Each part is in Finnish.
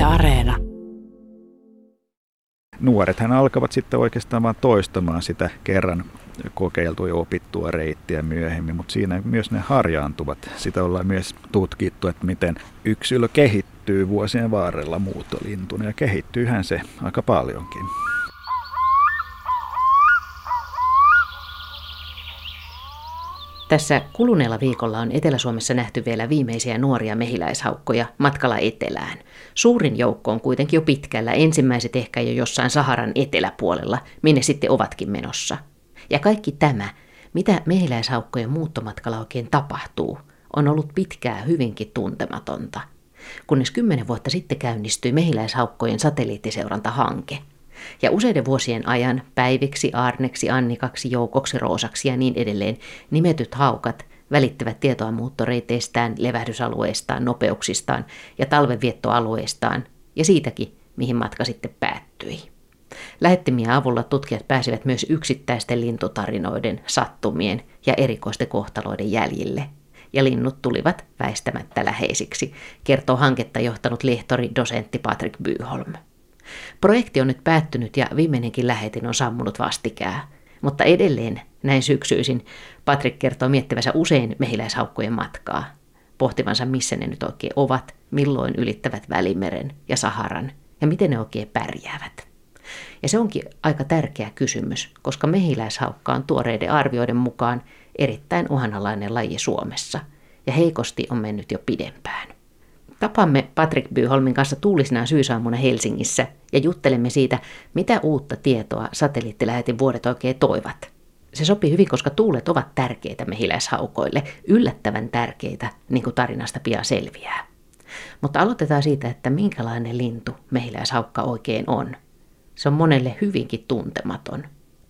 Yle Areena. Nuorethan alkavat sitten oikeastaan vain toistamaan sitä kerran kokeiltua ja opittua reittiä myöhemmin, mutta siinä myös ne harjaantuvat. Sitä ollaan myös tutkittu, että miten yksilö kehittyy vuosien varrella muuttolintuna ja kehittyyhän se aika paljonkin. Tässä kuluneella viikolla on Etelä-Suomessa nähty vielä viimeisiä nuoria mehiläishaukkoja matkalla etelään. Suurin joukko on kuitenkin jo pitkällä, ensimmäiset ehkä jo jossain Saharan eteläpuolella, minne sitten ovatkin menossa. Ja kaikki tämä, mitä mehiläishaukkojen muuttomatkalla oikein tapahtuu, on ollut pitkää hyvinkin tuntematonta. Kunnes kymmenen vuotta sitten käynnistyi mehiläishaukkojen satelliittiseurantahanke – ja useiden vuosien ajan päiviksi, Arneksi, Annikaksi, Joukoksi, Roosaksi ja niin edelleen nimetyt haukat välittävät tietoa muuttoreiteistään, levähdysalueistaan, nopeuksistaan ja talvenviettoalueistaan ja siitäkin, mihin matka sitten päättyi. Lähettimien avulla tutkijat pääsivät myös yksittäisten lintutarinoiden, sattumien ja erikoisten kohtaloiden jäljille. Ja linnut tulivat väistämättä läheisiksi, kertoo hanketta johtanut lehtori dosentti Patrick Byholm. Projekti on nyt päättynyt ja viimeinenkin lähetin on sammunut vastikää. Mutta edelleen, näin syksyisin, Patrick kertoo miettivänsä usein mehiläishaukkojen matkaa, pohtivansa missä ne nyt oikein ovat, milloin ylittävät Välimeren ja Saharan ja miten ne oikein pärjäävät. Ja se onkin aika tärkeä kysymys, koska mehiläishaukka on tuoreiden arvioiden mukaan erittäin uhanalainen laji Suomessa ja heikosti on mennyt jo pidempään. Tapamme Patrick Byholmin kanssa tuulisena syysaamuna Helsingissä ja juttelemme siitä, mitä uutta tietoa satelliittilähetin vuodet oikein toivat. Se sopii hyvin, koska tuulet ovat tärkeitä mehiläishaukoille, yllättävän tärkeitä, niin kuin tarinasta pian selviää. Mutta aloitetaan siitä, että minkälainen lintu mehiläishaukka oikein on. Se on monelle hyvinkin tuntematon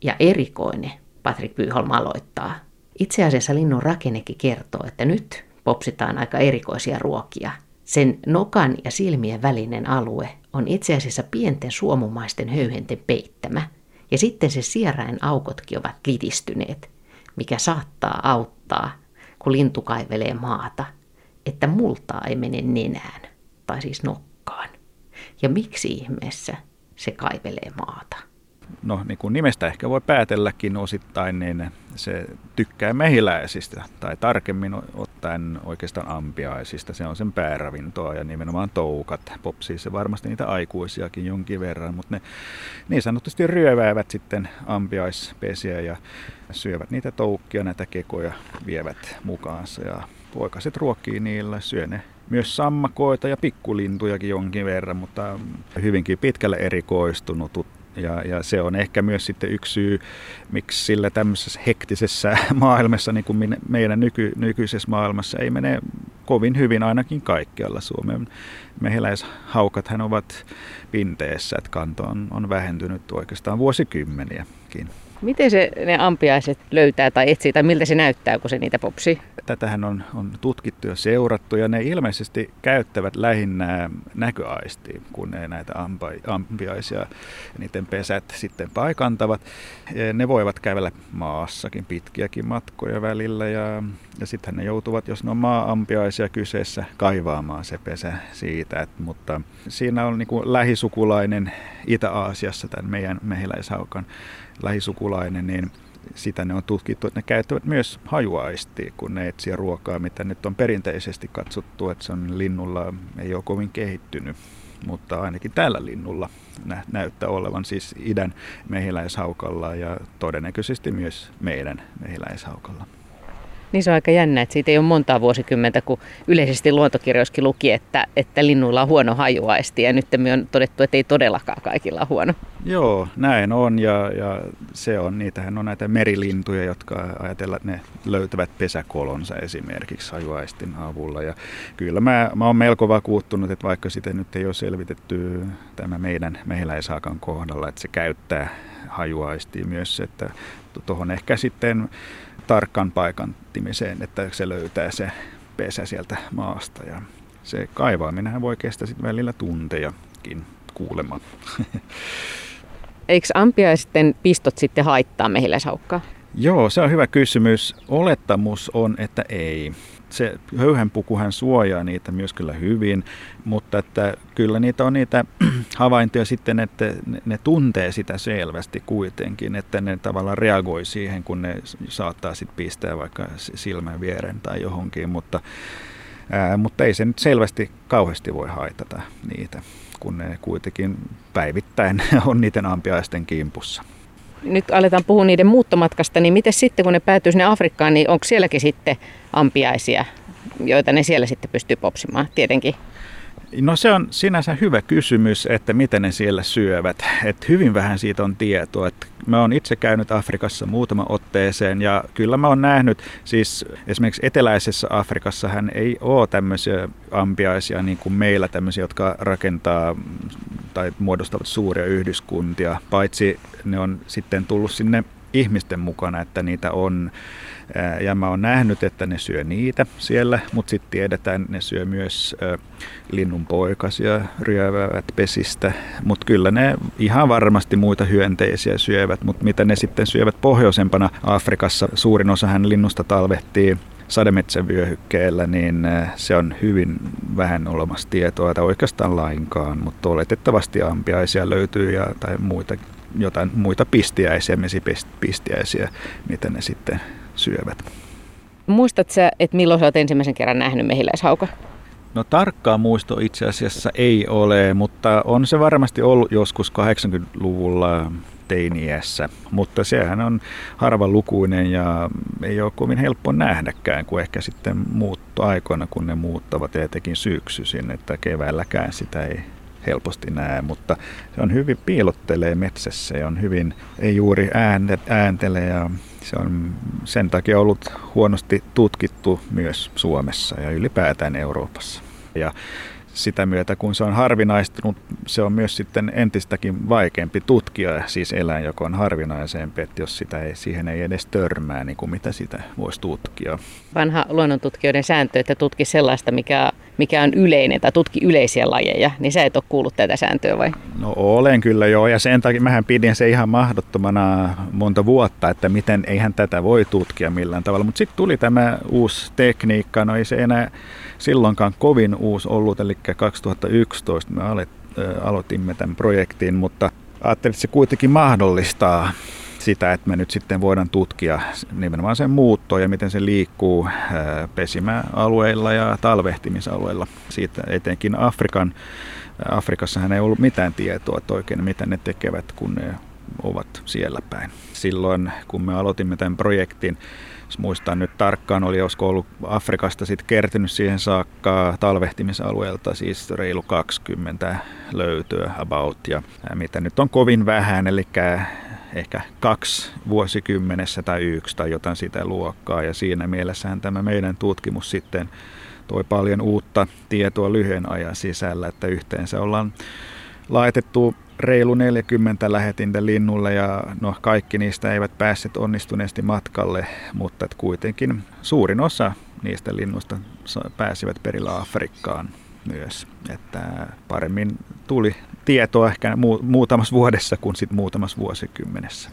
ja erikoinen, Patrick Byholm aloittaa. Itse asiassa linnun rakennekin kertoo, että nyt popsitaan aika erikoisia ruokia – sen nokan ja silmien välinen alue on itse asiassa pienten suomumaisten höyhenten peittämä, ja sitten se sierain aukotkin ovat litistyneet, mikä saattaa auttaa, kun lintu kaivelee maata, että multaa ei mene nenään, tai siis nokkaan. Ja miksi ihmeessä se kaivelee maata? no niin kuin nimestä ehkä voi päätelläkin osittain, niin se tykkää mehiläisistä, tai tarkemmin ottaen oikeastaan ampiaisista. Se on sen pääravintoa ja nimenomaan toukat. Popsii se varmasti niitä aikuisiakin jonkin verran, mutta ne niin sanotusti ryöväävät sitten ampiaispesiä ja syövät niitä toukkia, näitä kekoja vievät mukaansa ja poikaset ruokkii niillä, syö ne myös sammakoita ja pikkulintujakin jonkin verran, mutta hyvinkin pitkälle erikoistunut ja, ja se on ehkä myös sitten yksi syy, miksi sillä tämmöisessä hektisessä maailmassa, niin kuin meidän nyky, nykyisessä maailmassa, ei mene kovin hyvin ainakin kaikkialla Suomen. Mehiläishaukathan ovat pinteessä, että kanto on, on vähentynyt oikeastaan vuosikymmeniäkin. Miten se ne ampiaiset löytää tai etsii, tai miltä se näyttää, kun se niitä popsii? Tätähän on, on tutkittu ja seurattu, ja ne ilmeisesti käyttävät lähinnä näköaistia, kun ne näitä ampiaisia ja niiden pesät sitten paikantavat. Ne voivat kävellä maassakin pitkiäkin matkoja välillä, ja, ja sitten ne joutuvat, jos ne on maa-ampiaisia kyseessä, kaivaamaan se pesä siitä. Et, mutta siinä on niin lähisukulainen Itä-Aasiassa tämän meidän mehiläishaukan lähisukulainen, niin sitä ne on tutkittu, että ne käyttävät myös hajuaistia, kun ne etsii ruokaa, mitä nyt on perinteisesti katsottu, että se on linnulla ei ole kovin kehittynyt, mutta ainakin tällä linnulla nä- näyttää olevan siis idän mehiläishaukalla ja todennäköisesti myös meidän mehiläishaukalla. Niin se on aika jännä, että siitä ei ole montaa vuosikymmentä, kun yleisesti luontokirjoiskin luki, että, että linnuilla on huono hajuaisti. Ja nyt me on todettu, että ei todellakaan kaikilla huono. Joo, näin on. Ja, ja se on, niitähän on näitä merilintuja, jotka ajatellaan, että ne löytävät pesäkolonsa esimerkiksi hajuaistin avulla. Ja kyllä mä, mä oon melko vakuuttunut, että vaikka sitä nyt ei ole selvitetty tämä meidän mehiläishaakan kohdalla, että se käyttää hajuaistia myös, että tuohon ehkä sitten tarkkaan paikantimiseen, että se löytää se pesä sieltä maasta. Ja se kaivaaminen voi kestää sitten välillä tuntejakin kuulemma. Eikö ampiaisten pistot sitten haittaa mehiläishaukkaa? Joo, se on hyvä kysymys. Olettamus on, että ei. Se höyhenpukuhan suojaa niitä myös kyllä hyvin, mutta että kyllä niitä on niitä havaintoja sitten, että ne, ne tuntee sitä selvästi kuitenkin, että ne tavallaan reagoi siihen, kun ne saattaa sitten pistää vaikka silmän vieren tai johonkin, mutta, ää, mutta ei se nyt selvästi kauheasti voi haitata niitä, kun ne kuitenkin päivittäin on niiden ampiaisten kimpussa nyt aletaan puhua niiden muuttomatkasta, niin miten sitten kun ne päätyy sinne Afrikkaan, niin onko sielläkin sitten ampiaisia, joita ne siellä sitten pystyy popsimaan tietenkin? No se on sinänsä hyvä kysymys, että miten ne siellä syövät. Et hyvin vähän siitä on tietoa. Et mä oon itse käynyt Afrikassa muutama otteeseen ja kyllä mä oon nähnyt, siis esimerkiksi eteläisessä Afrikassa hän ei ole tämmöisiä ampiaisia niin kuin meillä tämmöisiä, jotka rakentaa tai muodostavat suuria yhdyskuntia, paitsi ne on sitten tullut sinne ihmisten mukana, että niitä on. Ja mä oon nähnyt, että ne syö niitä siellä, mutta sitten tiedetään, että ne syö myös linnun poikasia, ryöväävät pesistä. Mutta kyllä ne ihan varmasti muita hyönteisiä syövät, mutta mitä ne sitten syövät pohjoisempana Afrikassa, suurin osahan linnusta talvehtii sademetsän vyöhykkeellä, niin se on hyvin vähän olemassa tietoa tai oikeastaan lainkaan, mutta oletettavasti ampiaisia löytyy ja, tai muita jotain muita pistiäisiä, mesipistiäisiä, mitä ne sitten syövät. Muistatko sä, että milloin sä oot ensimmäisen kerran nähnyt mehiläishauka? No tarkkaa muisto itse asiassa ei ole, mutta on se varmasti ollut joskus 80-luvulla teiniässä, mutta sehän on harvalukuinen ja ei ole kovin helppo nähdäkään kuin ehkä sitten muuttoaikoina, kun ne muuttavat ja etenkin syksyisin, että keväälläkään sitä ei helposti näe, mutta se on hyvin piilottelee metsässä ja on hyvin, ei juuri äänte, ääntele ja se on sen takia ollut huonosti tutkittu myös Suomessa ja ylipäätään Euroopassa. Ja sitä myötä, kun se on harvinaistunut, se on myös sitten entistäkin vaikeampi tutkia, siis eläin, joka on harvinaisempi, että jos sitä ei, siihen ei edes törmää, niin kuin mitä sitä voisi tutkia. Vanha luonnontutkijoiden sääntö, että tutki sellaista, mikä, mikä on yleinen tai tutki yleisiä lajeja, niin sä et ole kuullut tätä sääntöä vai? No olen kyllä joo, ja sen takia mähän pidin se ihan mahdottomana monta vuotta, että miten eihän tätä voi tutkia millään tavalla, mutta sitten tuli tämä uusi tekniikka, no ei se enää silloinkaan kovin uusi ollut, eli 2011 me aloitimme tämän projektin, mutta ajattelin, että se kuitenkin mahdollistaa sitä, että me nyt sitten voidaan tutkia nimenomaan sen muuttoa ja miten se liikkuu pesimäalueilla ja talvehtimisalueilla. Siitä etenkin Afrikan, Afrikassahan ei ollut mitään tietoa, että oikein mitä ne tekevät, kun ne ovat siellä päin. Silloin, kun me aloitimme tämän projektin, jos muistan nyt tarkkaan, oli olisiko ollut Afrikasta sitten kertynyt siihen saakka talvehtimisalueelta siis reilu 20 löytyä about. Ja mitä nyt on kovin vähän, eli ehkä kaksi vuosikymmenessä tai yksi tai jotain sitä luokkaa. Ja siinä mielessähän tämä meidän tutkimus sitten toi paljon uutta tietoa lyhyen ajan sisällä, että yhteensä ollaan laitettu reilu 40 lähetintä linnulle ja no, kaikki niistä eivät päässeet onnistuneesti matkalle, mutta kuitenkin suurin osa niistä linnuista pääsivät perillä Afrikkaan myös. Että paremmin tuli tietoa ehkä muutamassa vuodessa kuin sitten muutamassa vuosikymmenessä.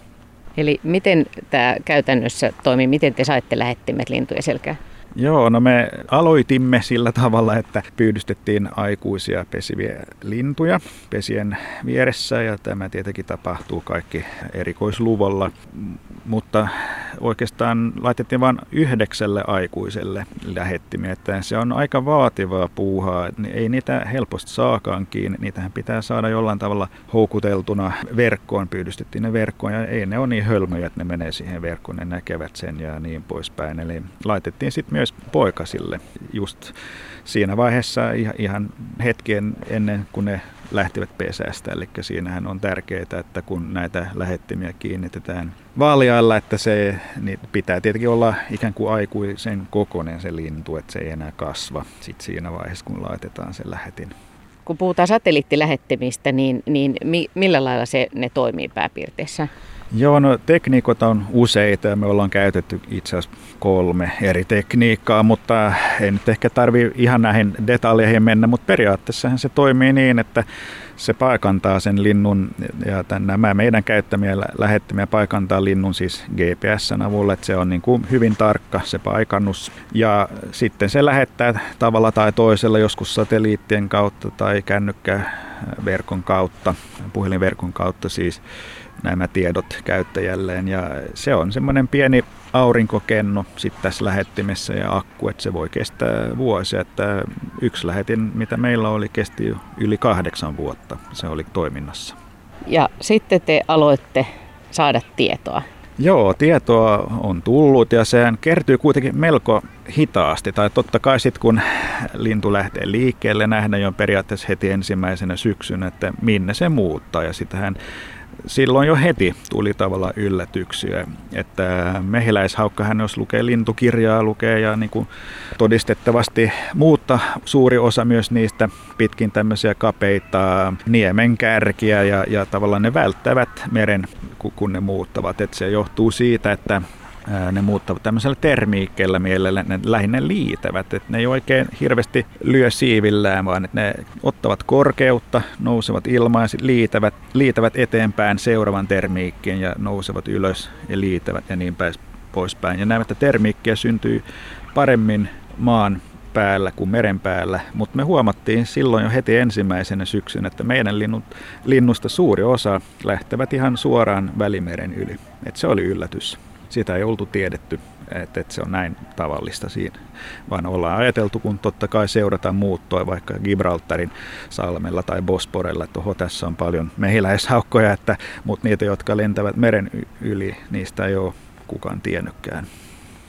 Eli miten tämä käytännössä toimii? Miten te saitte lähettimet lintuja selkään? Joo, no me aloitimme sillä tavalla, että pyydystettiin aikuisia pesiviä lintuja pesien vieressä ja tämä tietenkin tapahtuu kaikki erikoisluvalla, mutta oikeastaan laitettiin vain yhdeksälle aikuiselle lähettimiä, että se on aika vaativaa puuhaa, ei niitä helposti saakaan kiinni, niitähän pitää saada jollain tavalla houkuteltuna verkkoon, pyydystettiin ne verkkoon. Ja ei ne ole niin hölmöjä, että ne menee siihen verkkoon, ne näkevät sen ja niin poispäin, eli laitettiin sitten myös poikasille just siinä vaiheessa ihan hetken ennen kuin ne lähtivät pesästä. Eli siinähän on tärkeää, että kun näitä lähettimiä kiinnitetään vaaliailla, että se niin pitää tietenkin olla ikään kuin aikuisen kokoinen se lintu, että se ei enää kasva sit siinä vaiheessa, kun laitetaan se lähetin. Kun puhutaan satelliittilähettimistä, niin, niin mi, millä lailla se, ne toimii pääpiirteessä? Joo, no tekniikoita on useita ja me ollaan käytetty itse asiassa kolme eri tekniikkaa, mutta ei nyt ehkä tarvi ihan näihin detaljeihin mennä, mutta periaatteessahan se toimii niin, että se paikantaa sen linnun ja tämän, nämä meidän käyttämiä lähettämiä paikantaa linnun siis GPSn avulla, että se on niin kuin hyvin tarkka se paikannus. Ja sitten se lähettää tavalla tai toisella joskus satelliittien kautta tai kännykkäverkon kautta, puhelinverkon kautta siis nämä tiedot käyttäjälleen ja se on semmoinen pieni aurinkokenno sitten tässä lähettimessä ja akku, että se voi kestää vuosia. Että yksi lähetin, mitä meillä oli, kesti yli kahdeksan vuotta. Se oli toiminnassa. Ja sitten te aloitte saada tietoa. Joo, tietoa on tullut ja sehän kertyy kuitenkin melko hitaasti. Tai totta kai sitten kun lintu lähtee liikkeelle, nähdään jo periaatteessa heti ensimmäisenä syksyn, että minne se muuttaa. Ja sitähän silloin jo heti tuli tavallaan yllätyksiä. Että mehiläishaukkahan, jos lukee lintukirjaa, lukee ja niin kuin todistettavasti muutta suuri osa myös niistä pitkin tämmöisiä kapeita niemen kärkiä ja, ja tavallaan ne välttävät meren, kun ne muuttavat. Että se johtuu siitä, että ne muuttavat tämmöisellä termiikkeellä mielellä, ne lähinnä liitävät, että ne ei oikein hirveästi lyö siivillään, vaan ne ottavat korkeutta, nousevat ilmaan liitävät, liitävät eteenpäin seuraavan termiikkien ja nousevat ylös ja liitävät ja niin päin poispäin. Ja näemme, että termiikkiä syntyy paremmin maan päällä kuin meren päällä, mutta me huomattiin silloin jo heti ensimmäisenä syksyn, että meidän linnut, linnusta suuri osa lähtevät ihan suoraan Välimeren yli. Et se oli yllätys sitä ei oltu tiedetty, että, että se on näin tavallista siinä, vaan ollaan ajateltu, kun totta kai seurataan muuttoa vaikka Gibraltarin salmella tai Bosporella, että oho, tässä on paljon mehiläishaukkoja, että, mutta niitä, jotka lentävät meren yli, niistä ei ole kukaan tiennytkään.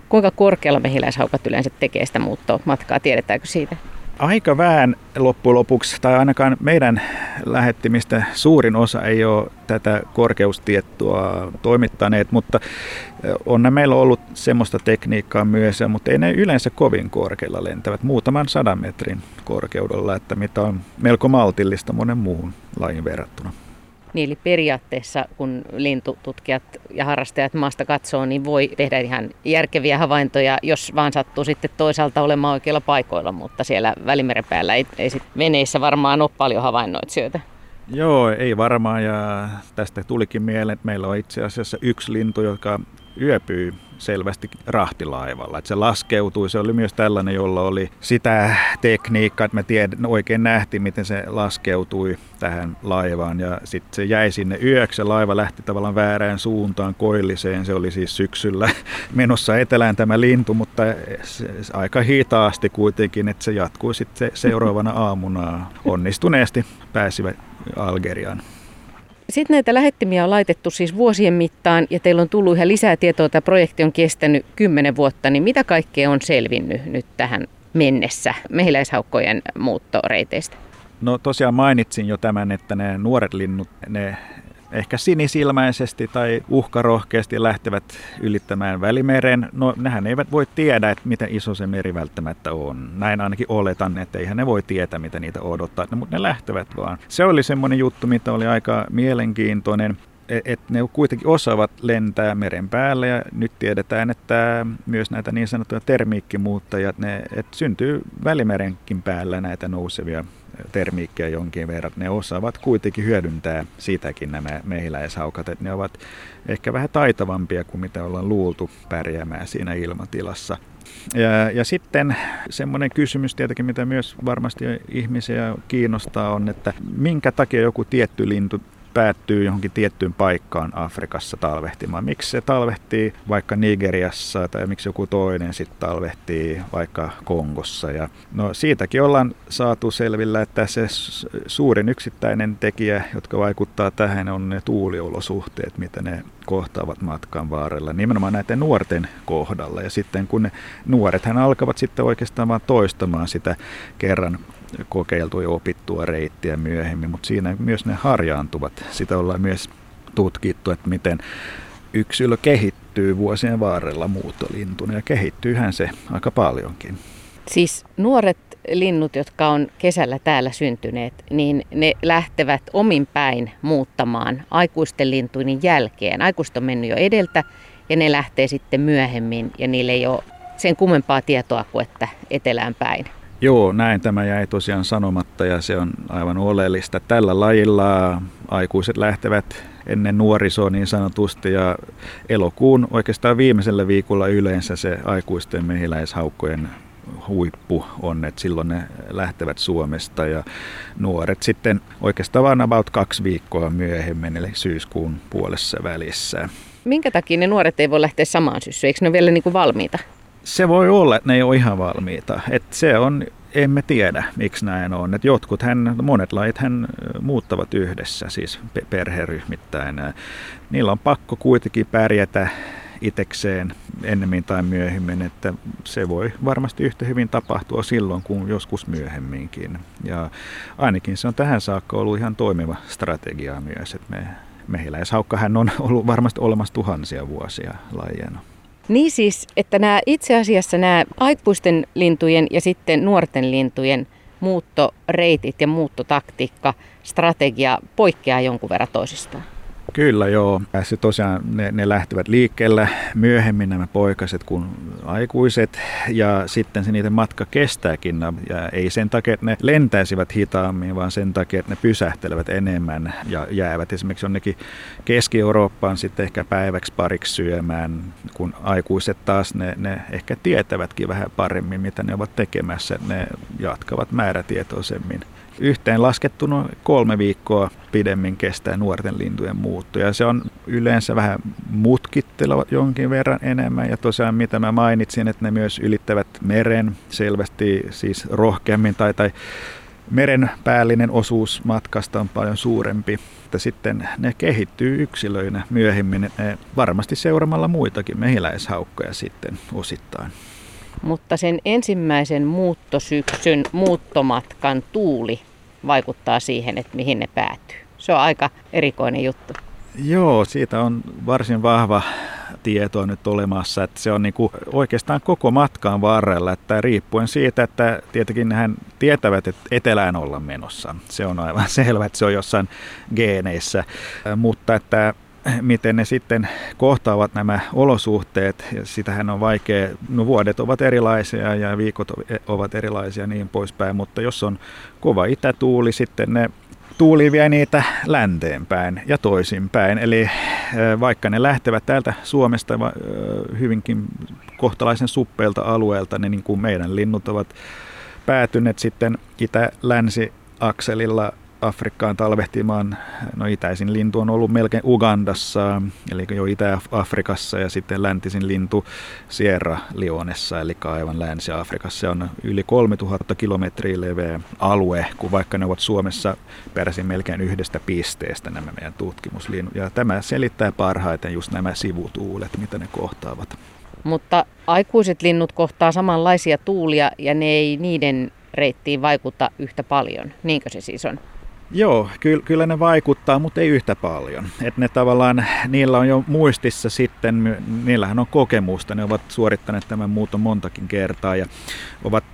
Kuinka korkealla mehiläishaukat yleensä tekee sitä muuttoa matkaa, tiedetäänkö siitä? Aika vähän loppujen lopuksi, tai ainakaan meidän lähettimistä suurin osa ei ole tätä korkeustiettua toimittaneet, mutta on meillä ollut semmoista tekniikkaa myös, mutta ei ne yleensä kovin korkealla lentävät, muutaman sadan metrin korkeudella, että mitä on melko maltillista monen muun lajin verrattuna. Niin, eli periaatteessa kun lintututkijat ja harrastajat maasta katsoo, niin voi tehdä ihan järkeviä havaintoja, jos vaan sattuu sitten toisaalta olemaan oikeilla paikoilla, mutta siellä Välimeren päällä ei, ei sit veneissä varmaan ole paljon havainnoitsijoita. Joo, ei varmaan ja tästä tulikin mieleen, että meillä on itse asiassa yksi lintu, joka yöpyy selvästi rahtilaivalla. Että se laskeutui, se oli myös tällainen, jolla oli sitä tekniikkaa, että me tied, oikein nähtiin, miten se laskeutui tähän laivaan. Ja sitten se jäi sinne yöksi, laiva lähti tavallaan väärään suuntaan koilliseen. Se oli siis syksyllä menossa etelään tämä lintu, mutta se, aika hitaasti kuitenkin, että se jatkui sitten seuraavana aamuna onnistuneesti pääsivät Algeriaan. Sitten näitä lähettimiä on laitettu siis vuosien mittaan ja teillä on tullut ihan lisää tietoa. Tämä projekti on kestänyt kymmenen vuotta, niin mitä kaikkea on selvinnyt nyt tähän mennessä mehiläishaukkojen muuttoreiteistä? No tosiaan mainitsin jo tämän, että ne nuoret linnut, ne ehkä sinisilmäisesti tai uhkarohkeasti lähtevät ylittämään Välimeren. No nehän eivät voi tiedä, että miten iso se meri välttämättä on. Näin ainakin oletan, että eihän ne voi tietää, mitä niitä odottaa, no, mutta ne lähtevät vaan. Se oli semmoinen juttu, mitä oli aika mielenkiintoinen että ne kuitenkin osaavat lentää meren päällä ja nyt tiedetään, että myös näitä niin sanottuja termiikkimuuttajat, ne, että syntyy välimerenkin päällä näitä nousevia termiikkejä jonkin verran. Ne osaavat kuitenkin hyödyntää sitäkin nämä mehiläishaukat, että ne ovat ehkä vähän taitavampia kuin mitä ollaan luultu pärjäämään siinä ilmatilassa. Ja, ja sitten semmoinen kysymys tietenkin, mitä myös varmasti ihmisiä kiinnostaa, on, että minkä takia joku tietty lintu päättyy johonkin tiettyyn paikkaan Afrikassa talvehtimaan. Miksi se talvehtii vaikka Nigeriassa tai miksi joku toinen sitten talvehtii vaikka Kongossa. Ja no siitäkin ollaan saatu selvillä, että se suurin yksittäinen tekijä, jotka vaikuttaa tähän, on ne tuuliolosuhteet, mitä ne kohtaavat matkan varrella, nimenomaan näiden nuorten kohdalla. Ja sitten kun ne nuorethan alkavat sitten oikeastaan vaan toistamaan sitä kerran kokeiltua ja opittua reittiä myöhemmin, mutta siinä myös ne harjaantuvat. Sitä ollaan myös tutkittu, että miten yksilö kehittyy vuosien varrella muuttolintuna ja kehittyyhän se aika paljonkin. Siis nuoret linnut, jotka on kesällä täällä syntyneet, niin ne lähtevät omin päin muuttamaan aikuisten lintuinin jälkeen. Aikuiset on mennyt jo edeltä ja ne lähtee sitten myöhemmin ja niille ei ole sen kummempaa tietoa kuin että etelään päin. Joo, näin tämä jäi tosiaan sanomatta ja se on aivan oleellista. Tällä lajilla aikuiset lähtevät ennen nuorisoa niin sanotusti ja elokuun oikeastaan viimeisellä viikolla yleensä se aikuisten mehiläishaukkojen huippu on, että silloin ne lähtevät Suomesta ja nuoret sitten oikeastaan vain about kaksi viikkoa myöhemmin, eli syyskuun puolessa välissä. Minkä takia ne nuoret ei voi lähteä samaan syssyyn? Eikö ne ole vielä niin kuin valmiita? Se voi olla, että ne ei ole ihan valmiita. että se on emme tiedä, miksi näin on. Et jotkut hän, monet lajit hän muuttavat yhdessä, siis perheryhmittäin. Niillä on pakko kuitenkin pärjätä itekseen ennemmin tai myöhemmin, että se voi varmasti yhtä hyvin tapahtua silloin kuin joskus myöhemminkin. Ja ainakin se on tähän saakka ollut ihan toimiva strategia myös, että me, mehiläishaukkahan on ollut varmasti olemassa tuhansia vuosia lajena. Niin siis, että nämä itse asiassa nämä aikuisten lintujen ja sitten nuorten lintujen muuttoreitit ja muuttotaktiikka, strategia poikkeaa jonkun verran toisistaan. Kyllä joo. Se tosiaan ne, ne lähtevät liikkeelle myöhemmin nämä poikaset kuin aikuiset ja sitten se niiden matka kestääkin. Ja ei sen takia, että ne lentäisivät hitaammin, vaan sen takia, että ne pysähtelevät enemmän ja jäävät esimerkiksi jonnekin Keski-Eurooppaan sitten ehkä päiväksi pariksi syömään, kun aikuiset taas ne, ne ehkä tietävätkin vähän paremmin, mitä ne ovat tekemässä. Ne jatkavat määrätietoisemmin yhteen laskettuna kolme viikkoa pidemmin kestää nuorten lintujen muutto. Ja se on yleensä vähän mutkitteleva jonkin verran enemmän. Ja tosiaan mitä mä mainitsin, että ne myös ylittävät meren selvästi siis rohkeammin tai, tai meren päällinen osuus matkasta on paljon suurempi. Että sitten ne kehittyy yksilöinä myöhemmin, ne varmasti seuraamalla muitakin mehiläishaukkoja sitten osittain mutta sen ensimmäisen muuttosyksyn muuttomatkan tuuli vaikuttaa siihen, että mihin ne päätyy. Se on aika erikoinen juttu. Joo, siitä on varsin vahva tietoa nyt olemassa, että se on niin kuin oikeastaan koko matkan varrella, että riippuen siitä, että tietenkin hän tietävät, että etelään ollaan menossa. Se on aivan selvä, että se on jossain geeneissä, mutta että miten ne sitten kohtaavat nämä olosuhteet. Ja sitähän on vaikea, no vuodet ovat erilaisia ja viikot ovat erilaisia ja niin poispäin, mutta jos on kova itätuuli, sitten ne tuuli vie niitä länteenpäin ja toisinpäin. Eli vaikka ne lähtevät täältä Suomesta hyvinkin kohtalaisen suppeilta alueelta, niin, niin kuin meidän linnut ovat päätyneet sitten itä-länsi-akselilla Afrikkaan talvehtimaan. No itäisin lintu on ollut melkein Ugandassa, eli jo Itä-Afrikassa ja sitten läntisin lintu Sierra Leonessa, eli aivan Länsi-Afrikassa. Se on yli 3000 kilometriä leveä alue, kun vaikka ne ovat Suomessa peräisin melkein yhdestä pisteestä nämä meidän tutkimuslinnut. Ja tämä selittää parhaiten just nämä sivutuulet, mitä ne kohtaavat. Mutta aikuiset linnut kohtaa samanlaisia tuulia ja ne ei niiden reittiin vaikuta yhtä paljon. Niinkö se siis on? Joo, kyllä, kyllä ne vaikuttaa, mutta ei yhtä paljon. Et ne tavallaan, niillä on jo muistissa sitten, niillähän on kokemusta, ne ovat suorittaneet tämän muuton montakin kertaa ja ovat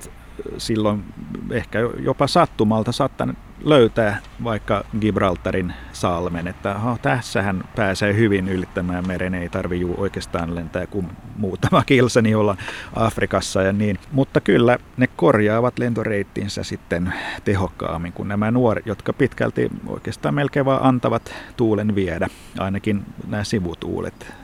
silloin ehkä jopa sattumalta saattaneet löytää vaikka Gibraltarin salmen, että oh, tässähän pääsee hyvin ylittämään meren, ei tarvi oikeastaan lentää kuin muutama kilsa, niin olla Afrikassa ja niin. Mutta kyllä ne korjaavat lentoreittinsä sitten tehokkaammin kuin nämä nuoret, jotka pitkälti oikeastaan melkein vaan antavat tuulen viedä, ainakin nämä sivutuulet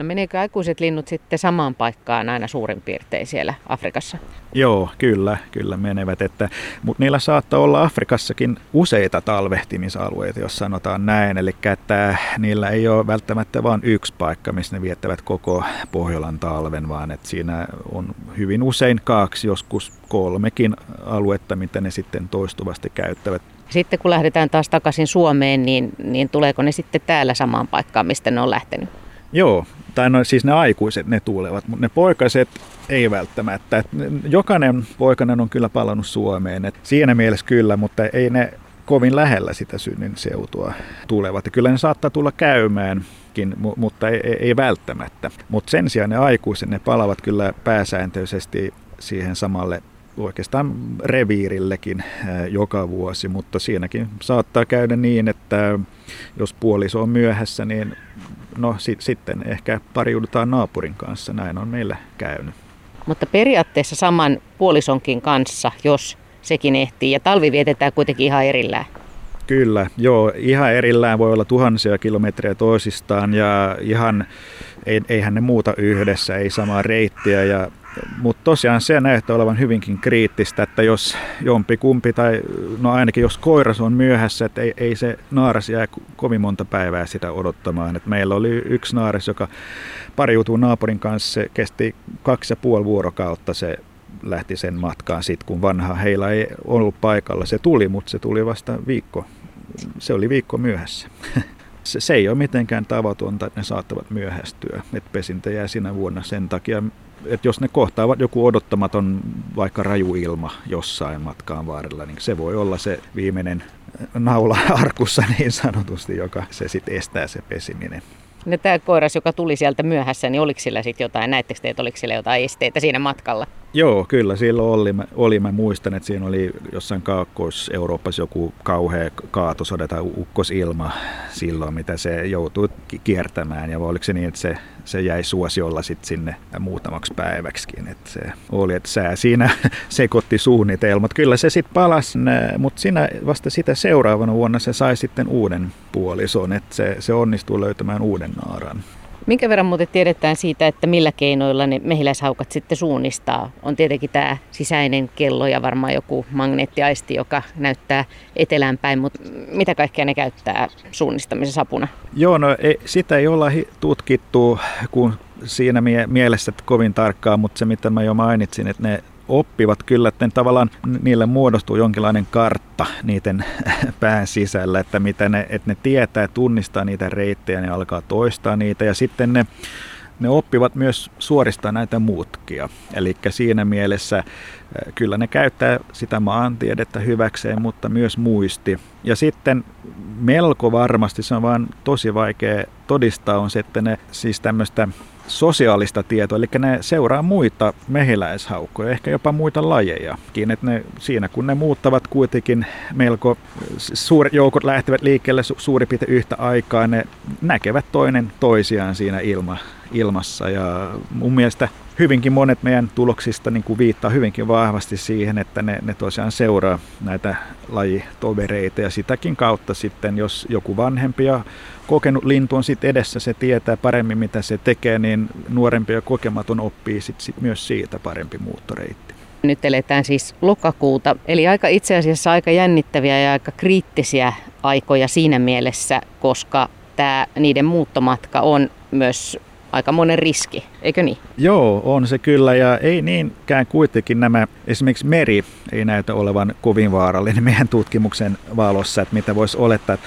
No meneekö aikuiset linnut sitten samaan paikkaan aina suurin piirtein siellä Afrikassa? Joo, kyllä, kyllä menevät. Että, mutta niillä saattaa olla Afrikassakin useita talvehtimisalueita, jos sanotaan näin. Eli että niillä ei ole välttämättä vain yksi paikka, missä ne viettävät koko Pohjolan talven, vaan että siinä on hyvin usein kaksi, joskus kolmekin aluetta, mitä ne sitten toistuvasti käyttävät. Sitten kun lähdetään taas takaisin Suomeen, niin, niin tuleeko ne sitten täällä samaan paikkaan, mistä ne on lähtenyt? Joo, tai no, siis ne aikuiset ne tulevat, mutta ne poikaset ei välttämättä. Et jokainen poikainen on kyllä palannut Suomeen, et siinä mielessä kyllä, mutta ei ne kovin lähellä sitä synnin seutua tulevat. Ja kyllä ne saattaa tulla käymäänkin, mutta ei, ei, ei välttämättä. Mutta sen sijaan ne aikuiset, ne palavat kyllä pääsääntöisesti siihen samalle oikeastaan reviirillekin joka vuosi, mutta siinäkin saattaa käydä niin, että jos puoliso on myöhässä, niin no sit, sitten ehkä pariudutaan naapurin kanssa. Näin on meillä käynyt. Mutta periaatteessa saman puolisonkin kanssa, jos sekin ehtii. Ja talvi vietetään kuitenkin ihan erillään. Kyllä, joo, ihan erillään voi olla tuhansia kilometrejä toisistaan ja ihan, eihän ne muuta yhdessä, ei samaa reittiä ja mutta tosiaan se näyttää olevan hyvinkin kriittistä, että jos jompi kumpi tai no ainakin jos koiras on myöhässä, että ei, ei se naaras jää kovin monta päivää sitä odottamaan. Et meillä oli yksi naaras, joka pariutuu naapurin kanssa, se kesti kaksi ja puoli vuorokautta se lähti sen matkaan sitten, kun vanha heillä ei ollut paikalla. Se tuli, mutta se tuli vasta viikko. Se oli viikko myöhässä. se, se ei ole mitenkään tavatonta, että ne saattavat myöhästyä. Et pesintä jää sinä vuonna sen takia, että jos ne kohtaavat joku odottamaton vaikka raju ilma jossain matkaan varrella, niin se voi olla se viimeinen naula arkussa niin sanotusti, joka se sitten estää se pesiminen. No tämä koiras, joka tuli sieltä myöhässä, niin oliko sillä sitten jotain, näettekö te, että oliko sillä jotain esteitä siinä matkalla? Joo, kyllä silloin oli. Oli. Mä muistan, että siinä oli jossain Kaakkois-Euroopassa joku kauhea kaatosode tai ukkosilma silloin, mitä se joutui kiertämään. Ja oliko se niin, että se, se jäi suosiolla sitten sinne muutamaksi päiväksikin. Että se oli, että sää siinä sekoitti suunnitelmat. Kyllä se sitten palasi, mutta siinä vasta sitä seuraavana vuonna se sai sitten uuden puolison, että se, se onnistui löytämään uuden naaran. Minkä verran muuten tiedetään siitä, että millä keinoilla ne mehiläishaukat sitten suunnistaa? On tietenkin tämä sisäinen kello ja varmaan joku magneettiaisti, joka näyttää etelään päin, mutta mitä kaikkea ne käyttää suunnistamisen apuna? Joo, no ei, sitä ei olla tutkittu kuin siinä mie- mielessä kovin tarkkaan, mutta se mitä mä jo mainitsin, että ne oppivat kyllä, että tavallaan niille muodostuu jonkinlainen kartta niiden pään sisällä, että, mitä ne, että ne tietää, tunnistaa niitä reittejä, ne alkaa toistaa niitä ja sitten ne ne oppivat myös suoristaa näitä mutkia. Eli siinä mielessä kyllä ne käyttää sitä maantiedettä hyväkseen, mutta myös muisti. Ja sitten melko varmasti, se on vaan tosi vaikea todistaa, on se, että ne siis tämmöistä sosiaalista tietoa, eli ne seuraa muita mehiläishaukkoja, ehkä jopa muita lajeja. Että ne, siinä kun ne muuttavat kuitenkin melko, suuret joukot lähtevät liikkeelle su, suurin piirtein yhtä aikaa, ne näkevät toinen toisiaan siinä ilma, ilmassa ja mun mielestä hyvinkin monet meidän tuloksista niin kuin viittaa hyvinkin vahvasti siihen, että ne, ne tosiaan seuraa näitä lajitovereita ja sitäkin kautta sitten, jos joku vanhempi ja kokenut lintu on sitten edessä, se tietää paremmin mitä se tekee, niin nuorempi ja kokematon oppii sit, sit myös siitä parempi muuttoreitti. Nyt eletään siis lokakuuta, eli aika itse asiassa aika jännittäviä ja aika kriittisiä aikoja siinä mielessä, koska tämä niiden muuttomatka on myös aika monen riski, eikö niin? Joo, on se kyllä ja ei niinkään kuitenkin nämä, esimerkiksi meri ei näytä olevan kovin vaarallinen meidän tutkimuksen valossa, että mitä voisi olettaa.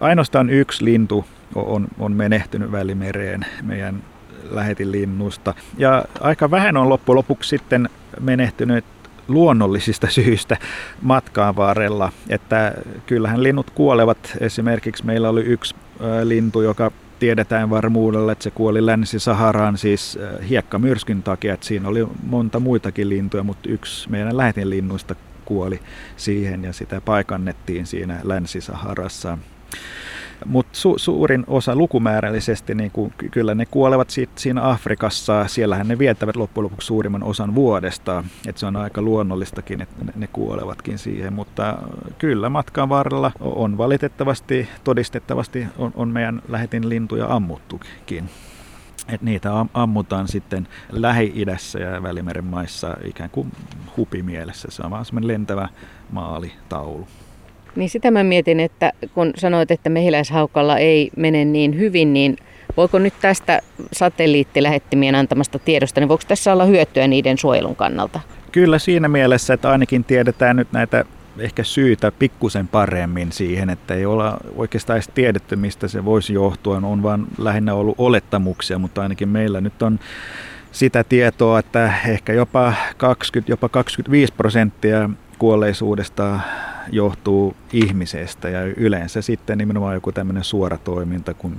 Ainoastaan yksi lintu on, on menehtynyt välimereen meidän lähetinlinnusta ja aika vähän on loppujen lopuksi sitten menehtynyt luonnollisista syistä matkaan varrella, että kyllähän linnut kuolevat. Esimerkiksi meillä oli yksi lintu, joka tiedetään varmuudella, että se kuoli Länsi-Saharaan siis äh, hiekkamyrskyn takia, että siinä oli monta muitakin lintuja, mutta yksi meidän lähetinlinnuista kuoli siihen ja sitä paikannettiin siinä Länsi-Saharassa. Mutta su, suurin osa lukumäärällisesti, niin kuin, kyllä ne kuolevat sit, siinä Afrikassa, siellähän ne viettävät loppujen lopuksi suurimman osan vuodesta. Et se on aika luonnollistakin, että ne, ne kuolevatkin siihen, mutta kyllä matkan varrella on valitettavasti, todistettavasti on, on meidän lähetin lintuja ammuttukin. Et niitä ammutaan sitten Lähi-idässä ja Välimeren maissa ikään kuin hupimielessä. Se on vaan semmoinen lentävä maalitaulu. Niin sitä mä mietin, että kun sanoit, että mehiläishaukalla ei mene niin hyvin, niin voiko nyt tästä satelliittilähettimien antamasta tiedosta, niin voiko tässä olla hyötyä niiden suojelun kannalta? Kyllä siinä mielessä, että ainakin tiedetään nyt näitä ehkä syitä pikkusen paremmin siihen, että ei olla oikeastaan edes tiedetty, mistä se voisi johtua. On vaan lähinnä ollut olettamuksia, mutta ainakin meillä nyt on sitä tietoa, että ehkä jopa 20, jopa 25 prosenttia kuolleisuudesta johtuu ihmisestä ja yleensä sitten nimenomaan joku tämmöinen suora toiminta kuin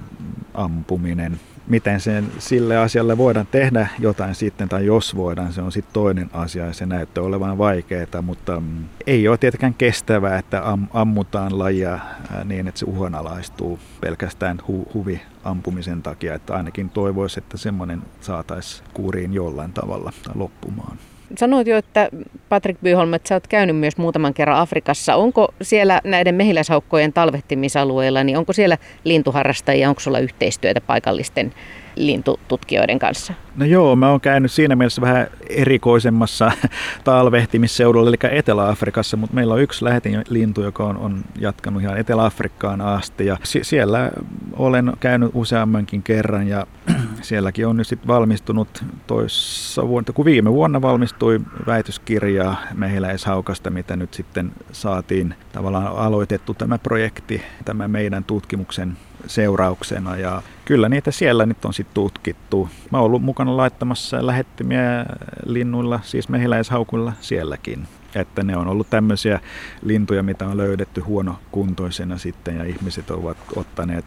ampuminen miten sen, sille asialle voidaan tehdä jotain sitten, tai jos voidaan, se on sitten toinen asia ja se näyttää olevan vaikeaa, mutta mm, ei ole tietenkään kestävää, että am, ammutaan lajia niin, että se uhanalaistuu pelkästään hu, huvi ampumisen takia, että ainakin toivoisi, että semmoinen saataisiin kuuriin jollain tavalla loppumaan. Sanoit jo, että Patrick Byholm, että sä oot käynyt myös muutaman kerran Afrikassa. Onko siellä näiden mehiläishaukkojen talvehtimisalueilla, niin onko siellä lintuharrastajia, onko sulla yhteistyötä paikallisten lintututkijoiden kanssa? No joo, mä oon käynyt siinä mielessä vähän erikoisemmassa talvehtimisseudulla, eli Etelä-Afrikassa, mutta meillä on yksi lintu, joka on, on jatkanut ihan Etelä-Afrikkaan asti. Ja si- siellä olen käynyt useammankin kerran ja sielläkin on nyt sitten valmistunut toissa vuonna, kun viime vuonna valmistui väitöskirja mehiläishaukasta, mitä nyt sitten saatiin tavallaan aloitettu tämä projekti, tämä meidän tutkimuksen seurauksena ja kyllä niitä siellä nyt on sitten tutkittu. Mä oon ollut mukana laittamassa lähettimiä linnuilla, siis mehiläishaukuilla sielläkin. Että ne on ollut tämmöisiä lintuja, mitä on löydetty huonokuntoisena sitten ja ihmiset ovat ottaneet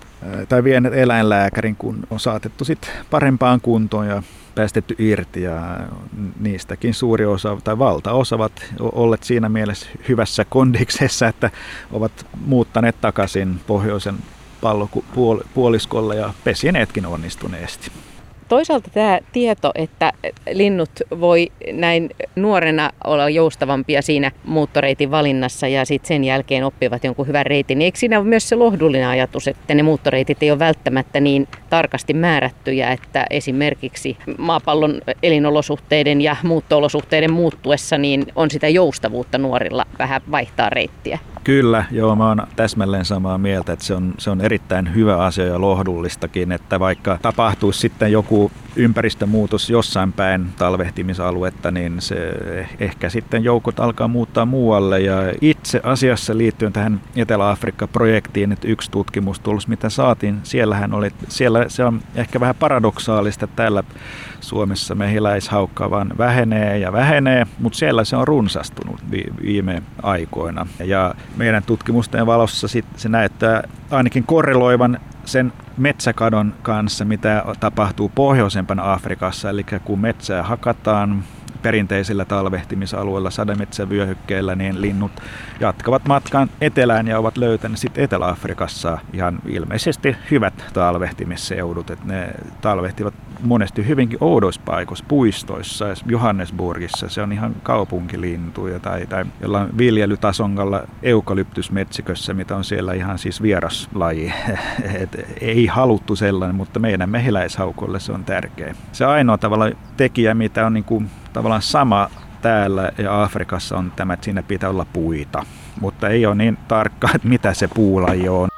tai vieneet eläinlääkärin, kun on saatettu sitten parempaan kuntoon ja päästetty irti ja niistäkin suuri osa tai valtaosa ovat olleet siinä mielessä hyvässä kondiksessa, että ovat muuttaneet takaisin pohjoisen pallopuoliskolla ja pesineetkin onnistuneesti. Toisaalta tämä tieto, että linnut voi näin nuorena olla joustavampia siinä muuttoreitin valinnassa ja sitten sen jälkeen oppivat jonkun hyvän reitin, niin eikö siinä ole myös se lohdullinen ajatus, että ne muuttoreitit ei ole välttämättä niin tarkasti määrättyjä, että esimerkiksi maapallon elinolosuhteiden ja muuttoolosuhteiden muuttuessa niin on sitä joustavuutta nuorilla vähän vaihtaa reittiä? Kyllä, joo, mä oon täsmälleen samaa mieltä, että se on, se on erittäin hyvä asia ja lohdullistakin, että vaikka tapahtuisi sitten joku ympäristömuutos jossain päin talvehtimisaluetta, niin se ehkä sitten joukot alkaa muuttaa muualle. Ja itse asiassa liittyen tähän Etelä-Afrikka-projektiin, että yksi tutkimustulos, mitä saatiin, siellähän oli, siellä se on ehkä vähän paradoksaalista, täällä Suomessa mehiläishaukka vaan vähenee ja vähenee, mutta siellä se on runsastunut viime aikoina. Ja meidän tutkimusten valossa sit se näyttää ainakin korreloivan sen metsäkadon kanssa, mitä tapahtuu pohjoisempana Afrikassa, eli kun metsää hakataan, perinteisillä talvehtimisalueilla, sademetsävyöhykkeillä, niin linnut jatkavat matkan etelään ja ovat löytäneet sitten Etelä-Afrikassa ihan ilmeisesti hyvät talvehtimisseudut. Että ne talvehtivat monesti hyvinkin oudoissa paikoissa, puistoissa, Johannesburgissa, se on ihan kaupunkilintuja tai, tai jollain viljelytasongalla eukalyptusmetsikössä, mitä on siellä ihan siis vieraslaji. Et ei haluttu sellainen, mutta meidän mehiläishaukolle se on tärkeä. Se ainoa tavalla tekijä, mitä on niin kuin tavallaan sama täällä ja Afrikassa on tämä, että siinä pitää olla puita. Mutta ei ole niin tarkka, että mitä se puulaji on.